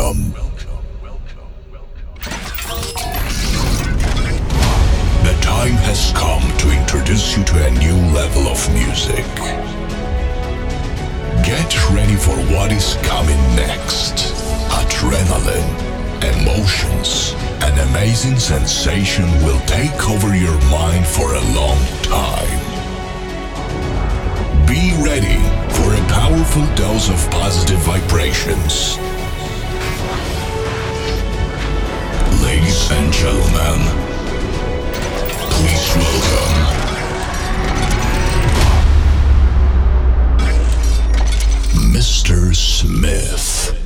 Welcome. The time has come to introduce you to a new level of music. Get ready for what is coming next. Adrenaline, emotions, an amazing sensation will take over your mind for a long time. Be ready for a powerful dose of positive vibrations. And gentlemen, please welcome Mr. Smith.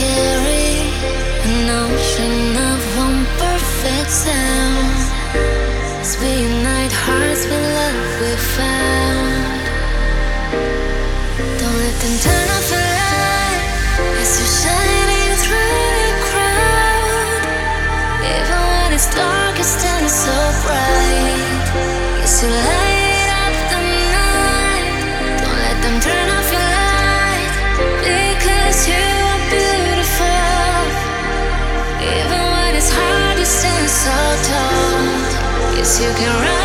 scary, an ocean of one perfect sound. you can run.